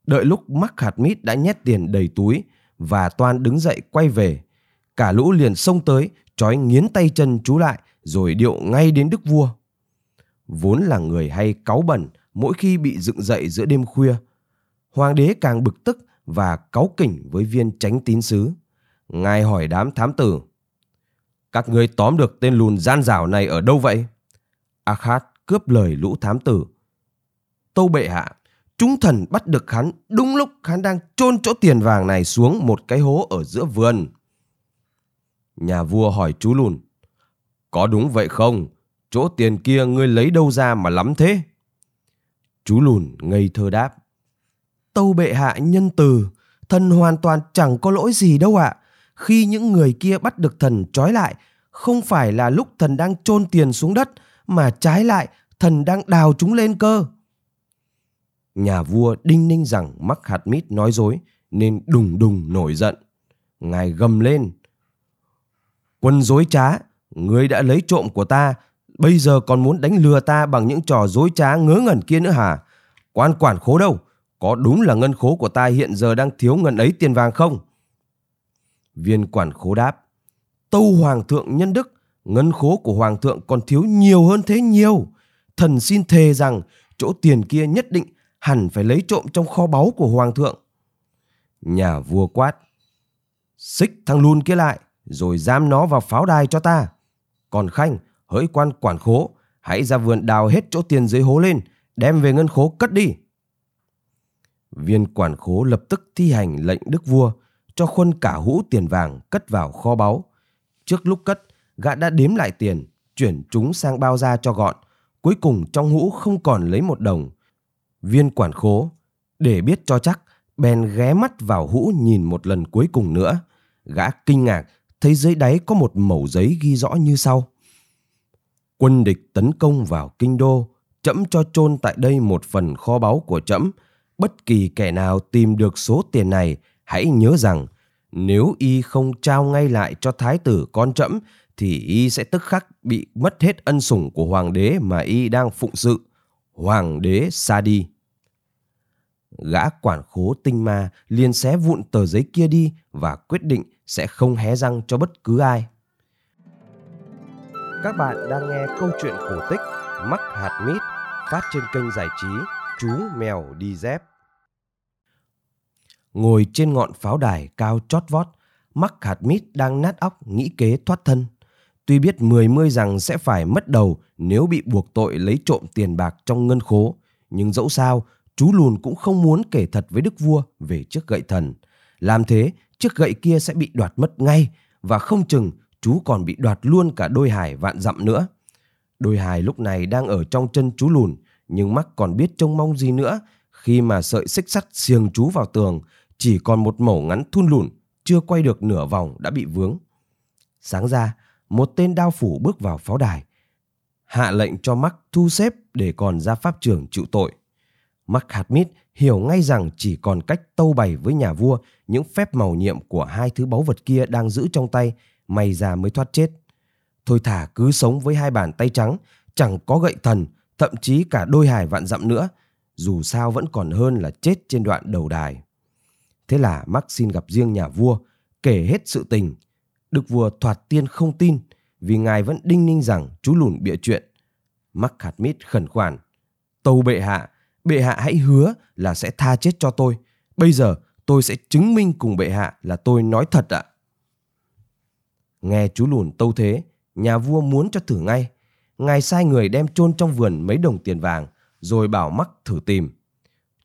Speaker 2: Đợi lúc mắc hạt mít đã nhét tiền đầy túi và Toan đứng dậy quay về. Cả lũ liền xông tới, trói nghiến tay chân chú lại rồi điệu ngay đến đức vua. Vốn là người hay cáu bẩn mỗi khi bị dựng dậy giữa đêm khuya. Hoàng đế càng bực tức và cáu kỉnh với viên tránh tín sứ. Ngài hỏi đám thám tử. Các ngươi tóm được tên lùn gian rảo này ở đâu vậy? Akhat cướp lời lũ thám tử. Tâu bệ hạ, chúng thần bắt được hắn đúng lúc hắn đang chôn chỗ tiền vàng này xuống một cái hố ở giữa vườn. Nhà vua hỏi chú lùn. Có đúng vậy không? Chỗ tiền kia ngươi lấy đâu ra mà lắm thế? Chú lùn ngây thơ đáp. Tâu bệ hạ nhân từ, thần hoàn toàn chẳng có lỗi gì đâu ạ. À. Khi những người kia bắt được thần trói lại, không phải là lúc thần đang chôn tiền xuống đất, mà trái lại thần đang đào chúng lên cơ. Nhà vua đinh ninh rằng mắc hạt mít nói dối, nên đùng đùng nổi giận. Ngài gầm lên. Quân dối trá, ngươi đã lấy trộm của ta, bây giờ còn muốn đánh lừa ta bằng những trò dối trá ngớ ngẩn kia nữa hả? Quan quản khố đâu? Có đúng là ngân khố của ta hiện giờ đang thiếu ngân ấy tiền vàng không? Viên quản khố đáp. Tâu hoàng thượng nhân đức, ngân khố của hoàng thượng còn thiếu nhiều hơn thế nhiều. Thần xin thề rằng chỗ tiền kia nhất định hẳn phải lấy trộm trong kho báu của hoàng thượng. Nhà vua quát. Xích thằng lùn kia lại, rồi giam nó vào pháo đài cho ta. Còn Khanh, hỡi quan quản khố, hãy ra vườn đào hết chỗ tiền dưới hố lên, đem về ngân khố cất đi. Viên quản khố lập tức thi hành lệnh đức vua, cho khuân cả hũ tiền vàng cất vào kho báu. Trước lúc cất, gã đã đếm lại tiền, chuyển chúng sang bao ra cho gọn. Cuối cùng trong hũ không còn lấy một đồng. Viên quản khố, để biết cho chắc, bèn ghé mắt vào hũ nhìn một lần cuối cùng nữa. Gã kinh ngạc thấy dưới đáy có một mẩu giấy ghi rõ như sau. Quân địch tấn công vào kinh đô, trẫm cho chôn tại đây một phần kho báu của trẫm. Bất kỳ kẻ nào tìm được số tiền này, hãy nhớ rằng nếu y không trao ngay lại cho thái tử con trẫm thì y sẽ tức khắc bị mất hết ân sủng của hoàng đế mà y đang phụng sự. Hoàng đế xa đi. Gã quản khố tinh ma liền xé vụn tờ giấy kia đi và quyết định sẽ không hé răng cho bất cứ ai. Các bạn đang nghe câu chuyện cổ tích Mắc hạt mít phát trên kênh giải trí Chú Mèo Đi Dép. Ngồi trên ngọn pháo đài cao chót vót, Mắc hạt mít đang nát óc nghĩ kế thoát thân. Tuy biết mười mươi rằng sẽ phải mất đầu nếu bị buộc tội lấy trộm tiền bạc trong ngân khố, nhưng dẫu sao, chú lùn cũng không muốn kể thật với đức vua về chiếc gậy thần. Làm thế, chiếc gậy kia sẽ bị đoạt mất ngay và không chừng chú còn bị đoạt luôn cả đôi hài vạn dặm nữa. Đôi hài lúc này đang ở trong chân chú lùn, nhưng mắt còn biết trông mong gì nữa khi mà sợi xích sắt xiềng chú vào tường, chỉ còn một mẩu ngắn thun lùn, chưa quay được nửa vòng đã bị vướng. Sáng ra, một tên đao phủ bước vào pháo đài, hạ lệnh cho Mắc thu xếp để còn ra pháp trường chịu tội. Mắc hạt mít hiểu ngay rằng chỉ còn cách tâu bày với nhà vua những phép màu nhiệm của hai thứ báu vật kia đang giữ trong tay, may ra mới thoát chết. Thôi thả cứ sống với hai bàn tay trắng, chẳng có gậy thần, thậm chí cả đôi hài vạn dặm nữa, dù sao vẫn còn hơn là chết trên đoạn đầu đài. Thế là Mark xin gặp riêng nhà vua, kể hết sự tình. Đức vua thoạt tiên không tin, vì ngài vẫn đinh ninh rằng chú lùn bịa chuyện. Mark mít khẩn khoản. Tâu bệ hạ, bệ hạ hãy hứa là sẽ tha chết cho tôi. Bây giờ tôi sẽ chứng minh cùng bệ hạ là tôi nói thật ạ. Nghe chú lùn tâu thế, nhà vua muốn cho thử ngay. Ngài sai người đem chôn trong vườn mấy đồng tiền vàng, rồi bảo mắc thử tìm.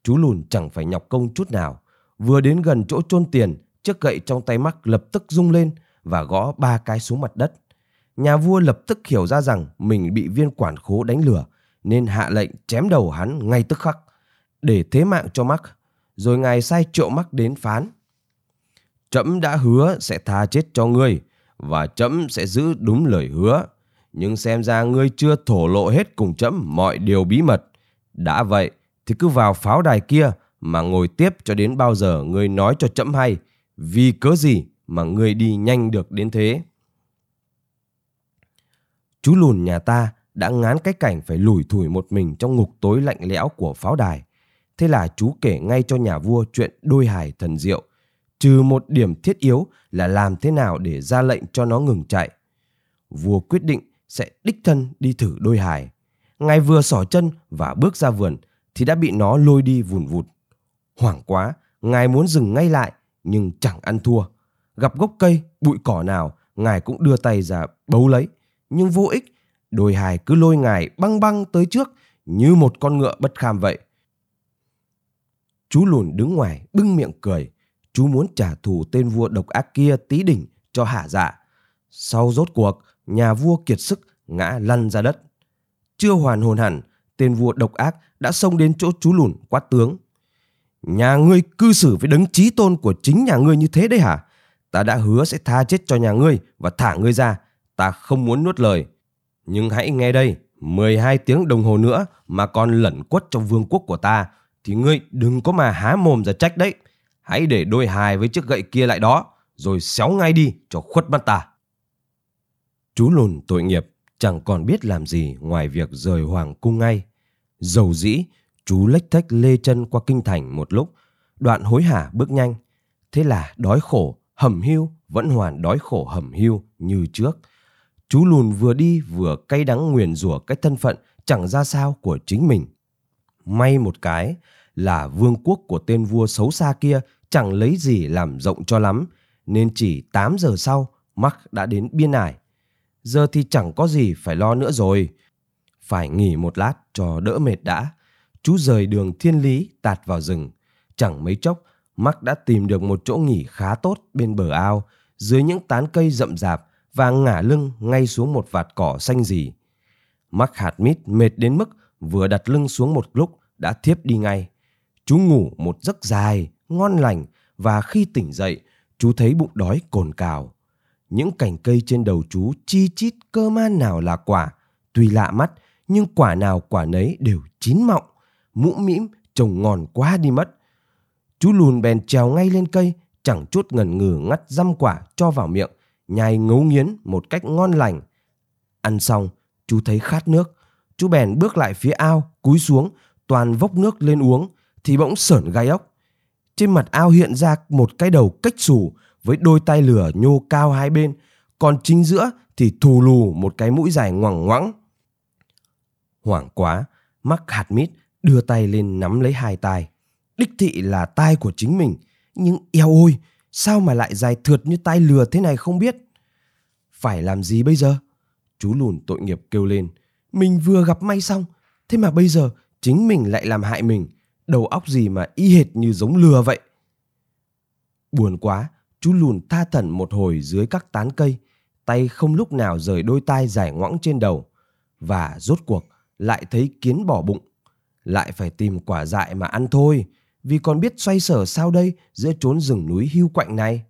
Speaker 2: Chú lùn chẳng phải nhọc công chút nào. Vừa đến gần chỗ chôn tiền, chiếc gậy trong tay mắc lập tức rung lên và gõ ba cái xuống mặt đất. Nhà vua lập tức hiểu ra rằng mình bị viên quản khố đánh lừa, nên hạ lệnh chém đầu hắn ngay tức khắc, để thế mạng cho mắc. Rồi ngài sai triệu mắc đến phán. Trẫm đã hứa sẽ tha chết cho ngươi, và trẫm sẽ giữ đúng lời hứa. Nhưng xem ra ngươi chưa thổ lộ hết cùng trẫm mọi điều bí mật. Đã vậy, thì cứ vào pháo đài kia mà ngồi tiếp cho đến bao giờ ngươi nói cho trẫm hay. Vì cớ gì mà ngươi đi nhanh được đến thế? Chú lùn nhà ta đã ngán cái cảnh phải lủi thủi một mình trong ngục tối lạnh lẽo của pháo đài. Thế là chú kể ngay cho nhà vua chuyện đôi hài thần diệu trừ một điểm thiết yếu là làm thế nào để ra lệnh cho nó ngừng chạy. Vua quyết định sẽ đích thân đi thử đôi hài. Ngài vừa xỏ chân và bước ra vườn thì đã bị nó lôi đi vùn vụt. Hoảng quá, ngài muốn dừng ngay lại nhưng chẳng ăn thua. Gặp gốc cây, bụi cỏ nào, ngài cũng đưa tay ra bấu lấy. Nhưng vô ích, đôi hài cứ lôi ngài băng băng tới trước như một con ngựa bất kham vậy. Chú lùn đứng ngoài bưng miệng cười chú muốn trả thù tên vua độc ác kia tí đỉnh cho hả dạ. Sau rốt cuộc, nhà vua kiệt sức ngã lăn ra đất. Chưa hoàn hồn hẳn, tên vua độc ác đã xông đến chỗ chú lùn quát tướng. Nhà ngươi cư xử với đấng trí tôn của chính nhà ngươi như thế đấy hả? Ta đã hứa sẽ tha chết cho nhà ngươi và thả ngươi ra. Ta không muốn nuốt lời. Nhưng hãy nghe đây, 12 tiếng đồng hồ nữa mà còn lẩn quất trong vương quốc của ta thì ngươi đừng có mà há mồm ra trách đấy hãy để đôi hài với chiếc gậy kia lại đó, rồi xéo ngay đi cho khuất mắt ta. Chú lùn tội nghiệp chẳng còn biết làm gì ngoài việc rời hoàng cung ngay. Dầu dĩ, chú lách thách lê chân qua kinh thành một lúc, đoạn hối hả bước nhanh. Thế là đói khổ, hầm hưu vẫn hoàn đói khổ hầm hưu như trước. Chú lùn vừa đi vừa cay đắng nguyền rủa cái thân phận chẳng ra sao của chính mình. May một cái là vương quốc của tên vua xấu xa kia chẳng lấy gì làm rộng cho lắm, nên chỉ 8 giờ sau, Mark đã đến biên ải. Giờ thì chẳng có gì phải lo nữa rồi. Phải nghỉ một lát cho đỡ mệt đã. Chú rời đường thiên lý tạt vào rừng. Chẳng mấy chốc, Mark đã tìm được một chỗ nghỉ khá tốt bên bờ ao, dưới những tán cây rậm rạp và ngả lưng ngay xuống một vạt cỏ xanh rì. Mark hạt mít mệt đến mức vừa đặt lưng xuống một lúc đã thiếp đi ngay. Chú ngủ một giấc dài, ngon lành và khi tỉnh dậy, chú thấy bụng đói cồn cào. Những cành cây trên đầu chú chi chít cơ man nào là quả, tuy lạ mắt nhưng quả nào quả nấy đều chín mọng, mũ mĩm trông ngon quá đi mất. Chú lùn bèn trèo ngay lên cây, chẳng chút ngần ngừ ngắt dăm quả cho vào miệng, nhai ngấu nghiến một cách ngon lành. Ăn xong, chú thấy khát nước, chú bèn bước lại phía ao, cúi xuống, toàn vốc nước lên uống, thì bỗng sởn gai ốc. Trên mặt ao hiện ra một cái đầu cách xù với đôi tay lửa nhô cao hai bên, còn chính giữa thì thù lù một cái mũi dài ngoằng ngoẵng Hoảng quá, mắc hạt mít đưa tay lên nắm lấy hai tai. Đích thị là tai của chính mình, nhưng eo ôi, sao mà lại dài thượt như tai lừa thế này không biết. Phải làm gì bây giờ? Chú lùn tội nghiệp kêu lên. Mình vừa gặp may xong, thế mà bây giờ chính mình lại làm hại mình đầu óc gì mà y hệt như giống lừa vậy. Buồn quá, chú lùn tha thẩn một hồi dưới các tán cây, tay không lúc nào rời đôi tai dài ngoẵng trên đầu. Và rốt cuộc lại thấy kiến bỏ bụng. Lại phải tìm quả dại mà ăn thôi, vì còn biết xoay sở sao đây giữa chốn rừng núi hưu quạnh này.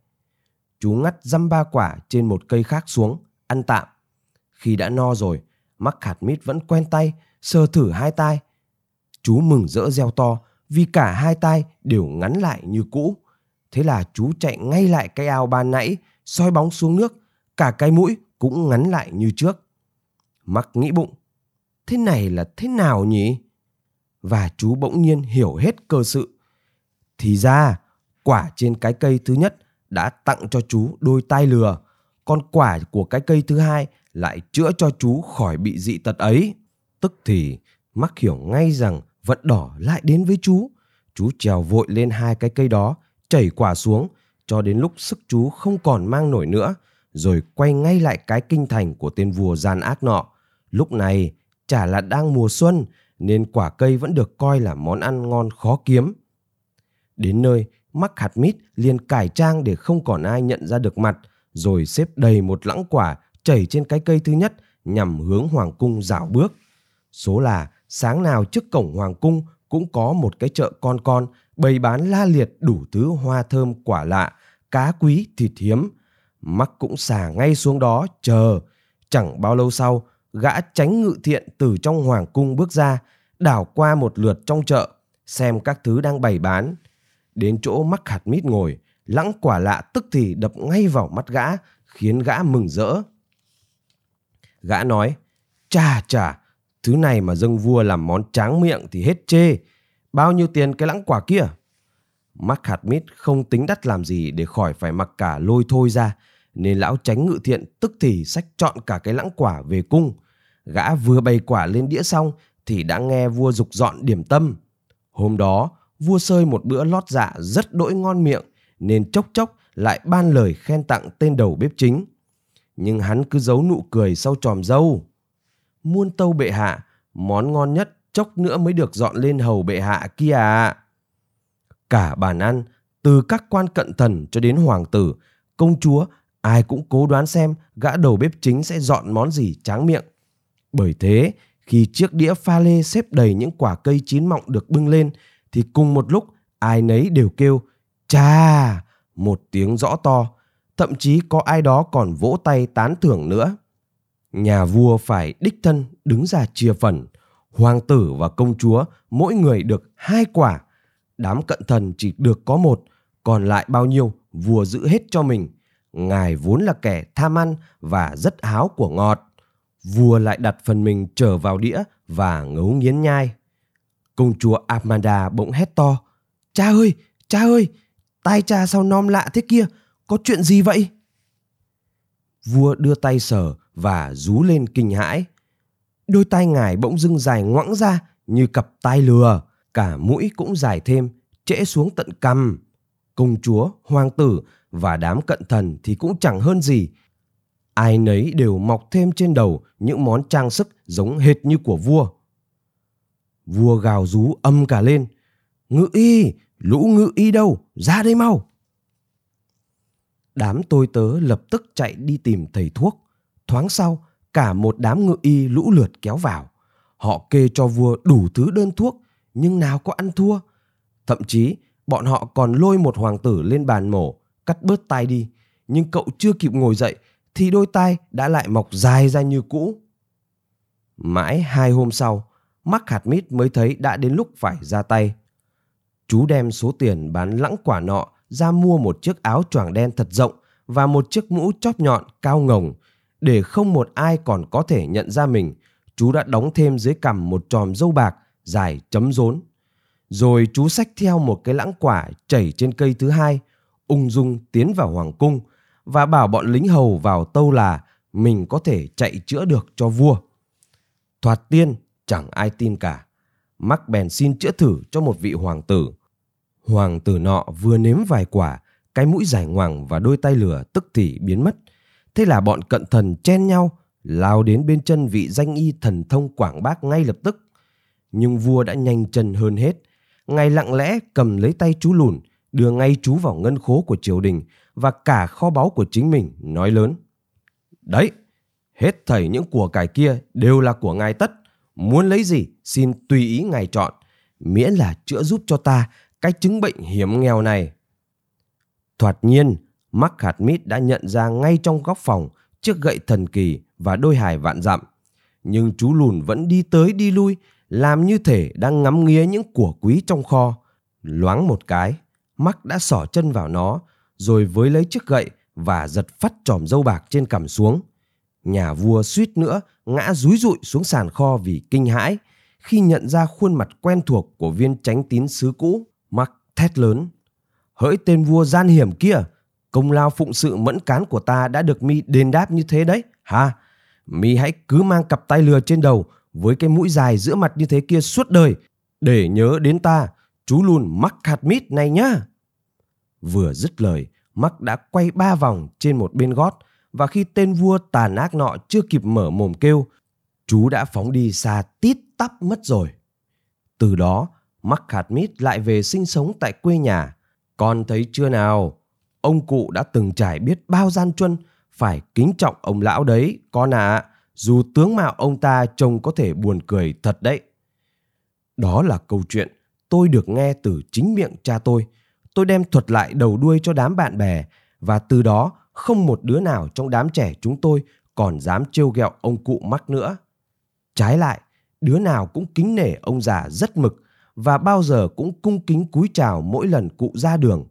Speaker 2: Chú ngắt dăm ba quả trên một cây khác xuống, ăn tạm. Khi đã no rồi, mắc hạt mít vẫn quen tay, sờ thử hai tai. Chú mừng rỡ reo to, vì cả hai tay đều ngắn lại như cũ. Thế là chú chạy ngay lại cái ao ban nãy, soi bóng xuống nước, cả cái mũi cũng ngắn lại như trước. Mắc nghĩ bụng, thế này là thế nào nhỉ? Và chú bỗng nhiên hiểu hết cơ sự. Thì ra, quả trên cái cây thứ nhất đã tặng cho chú đôi tai lừa, còn quả của cái cây thứ hai lại chữa cho chú khỏi bị dị tật ấy. Tức thì mắc hiểu ngay rằng vận đỏ lại đến với chú. Chú trèo vội lên hai cái cây đó, chảy quả xuống, cho đến lúc sức chú không còn mang nổi nữa, rồi quay ngay lại cái kinh thành của tên vua gian ác nọ. Lúc này, chả là đang mùa xuân, nên quả cây vẫn được coi là món ăn ngon khó kiếm. Đến nơi, mắc hạt mít liền cải trang để không còn ai nhận ra được mặt, rồi xếp đầy một lẵng quả chảy trên cái cây thứ nhất nhằm hướng hoàng cung dạo bước. Số là sáng nào trước cổng hoàng cung cũng có một cái chợ con con bày bán la liệt đủ thứ hoa thơm quả lạ, cá quý thịt hiếm. Mắc cũng xả ngay xuống đó chờ. Chẳng bao lâu sau, gã tránh ngự thiện từ trong hoàng cung bước ra, đảo qua một lượt trong chợ, xem các thứ đang bày bán. Đến chỗ mắc hạt mít ngồi, lãng quả lạ tức thì đập ngay vào mắt gã, khiến gã mừng rỡ. Gã nói, chà chà, thứ này mà dâng vua làm món tráng miệng thì hết chê. Bao nhiêu tiền cái lãng quả kia? Mắc hạt mít không tính đắt làm gì để khỏi phải mặc cả lôi thôi ra, nên lão tránh ngự thiện tức thì sách chọn cả cái lãng quả về cung. Gã vừa bày quả lên đĩa xong thì đã nghe vua dục dọn điểm tâm. Hôm đó, vua sơi một bữa lót dạ rất đỗi ngon miệng, nên chốc chốc lại ban lời khen tặng tên đầu bếp chính. Nhưng hắn cứ giấu nụ cười sau tròm dâu. Muôn tâu bệ hạ, món ngon nhất chốc nữa mới được dọn lên hầu bệ hạ kia ạ. Cả bàn ăn, từ các quan cận thần cho đến hoàng tử, công chúa, ai cũng cố đoán xem gã đầu bếp chính sẽ dọn món gì tráng miệng. Bởi thế, khi chiếc đĩa pha lê xếp đầy những quả cây chín mọng được bưng lên, thì cùng một lúc ai nấy đều kêu cha một tiếng rõ to, thậm chí có ai đó còn vỗ tay tán thưởng nữa. Nhà vua phải đích thân đứng ra chia phần, hoàng tử và công chúa mỗi người được hai quả, đám cận thần chỉ được có một, còn lại bao nhiêu vua giữ hết cho mình. Ngài vốn là kẻ tham ăn và rất háo của ngọt. Vua lại đặt phần mình trở vào đĩa và ngấu nghiến nhai. Công chúa Amanda bỗng hét to. Cha ơi, cha ơi, tai cha sao nom lạ thế kia, có chuyện gì vậy? Vua đưa tay sờ và rú lên kinh hãi. Đôi tai ngài bỗng dưng dài ngoẵng ra như cặp tai lừa, cả mũi cũng dài thêm, trễ xuống tận cằm. Công chúa, hoàng tử và đám cận thần thì cũng chẳng hơn gì. Ai nấy đều mọc thêm trên đầu những món trang sức giống hệt như của vua. Vua gào rú âm cả lên. Ngự y, lũ ngự y đâu, ra đây mau. Đám tôi tớ lập tức chạy đi tìm thầy thuốc. Thoáng sau, cả một đám ngự y lũ lượt kéo vào. Họ kê cho vua đủ thứ đơn thuốc, nhưng nào có ăn thua. Thậm chí, bọn họ còn lôi một hoàng tử lên bàn mổ, cắt bớt tai đi. Nhưng cậu chưa kịp ngồi dậy, thì đôi tai đã lại mọc dài ra như cũ. Mãi hai hôm sau, mắc hạt mít mới thấy đã đến lúc phải ra tay. Chú đem số tiền bán lãng quả nọ ra mua một chiếc áo choàng đen thật rộng và một chiếc mũ chóp nhọn cao ngồng để không một ai còn có thể nhận ra mình. Chú đã đóng thêm dưới cằm một tròm dâu bạc dài chấm rốn. Rồi chú xách theo một cái lãng quả chảy trên cây thứ hai, ung dung tiến vào hoàng cung và bảo bọn lính hầu vào tâu là mình có thể chạy chữa được cho vua. Thoạt tiên chẳng ai tin cả. Mắc bèn xin chữa thử cho một vị hoàng tử. Hoàng tử nọ vừa nếm vài quả, cái mũi dài ngoằng và đôi tay lửa tức thì biến mất. Thế là bọn cận thần chen nhau, lao đến bên chân vị danh y thần thông quảng bác ngay lập tức. Nhưng vua đã nhanh chân hơn hết. Ngài lặng lẽ cầm lấy tay chú lùn, đưa ngay chú vào ngân khố của triều đình và cả kho báu của chính mình, nói lớn. Đấy, hết thảy những của cải kia đều là của ngài tất. Muốn lấy gì, xin tùy ý ngài chọn, miễn là chữa giúp cho ta cái chứng bệnh hiểm nghèo này. Thoạt nhiên, Mắc hạt mít đã nhận ra ngay trong góc phòng chiếc gậy thần kỳ và đôi hài vạn dặm. Nhưng chú lùn vẫn đi tới đi lui, làm như thể đang ngắm nghía những của quý trong kho. Loáng một cái, Mắc đã xỏ chân vào nó, rồi với lấy chiếc gậy và giật phát tròm dâu bạc trên cằm xuống. Nhà vua suýt nữa ngã rúi rụi xuống sàn kho vì kinh hãi khi nhận ra khuôn mặt quen thuộc của viên tránh tín sứ cũ, Mark thét lớn. Hỡi tên vua gian hiểm kia, công lao phụng sự mẫn cán của ta đã được mi đền đáp như thế đấy, ha. Mi hãy cứ mang cặp tay lừa trên đầu với cái mũi dài giữa mặt như thế kia suốt đời để nhớ đến ta, chú lùn mắc hạt mít này nhá. Vừa dứt lời, Mắc đã quay ba vòng trên một bên gót và khi tên vua tàn ác nọ chưa kịp mở mồm kêu, chú đã phóng đi xa tít tắp mất rồi. Từ đó, Mắc hạt mít lại về sinh sống tại quê nhà. Con thấy chưa nào? Ông cụ đã từng trải biết bao gian truân, phải kính trọng ông lão đấy, con ạ. À, dù tướng mạo ông ta trông có thể buồn cười thật đấy. Đó là câu chuyện tôi được nghe từ chính miệng cha tôi. Tôi đem thuật lại đầu đuôi cho đám bạn bè và từ đó không một đứa nào trong đám trẻ chúng tôi còn dám trêu ghẹo ông cụ mắc nữa. Trái lại, đứa nào cũng kính nể ông già rất mực và bao giờ cũng cung kính cúi chào mỗi lần cụ ra đường.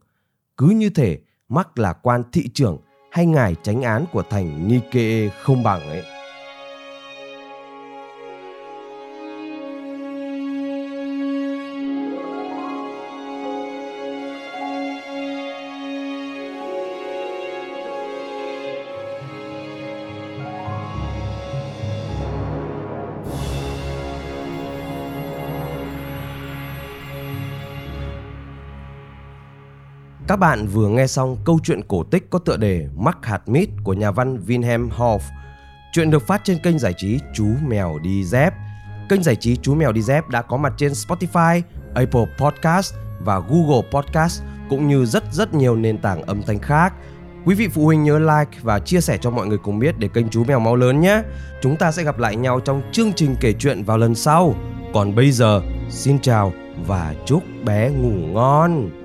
Speaker 2: Cứ như thể mắc là quan thị trưởng hay ngài tránh án của thành Nikee không bằng ấy. Các bạn vừa nghe xong câu chuyện cổ tích có tựa đề Mắc hạt mít của nhà văn Wilhelm Hoff. Chuyện được phát trên kênh giải trí Chú Mèo Đi Dép. Kênh giải trí Chú Mèo Đi Dép đã có mặt trên Spotify, Apple Podcast và Google Podcast cũng như rất rất nhiều nền tảng âm thanh khác. Quý vị phụ huynh nhớ like và chia sẻ cho mọi người cùng biết để kênh Chú Mèo Máu Lớn nhé. Chúng ta sẽ gặp lại nhau trong chương trình kể chuyện vào lần sau. Còn bây giờ, xin chào và chúc bé ngủ ngon.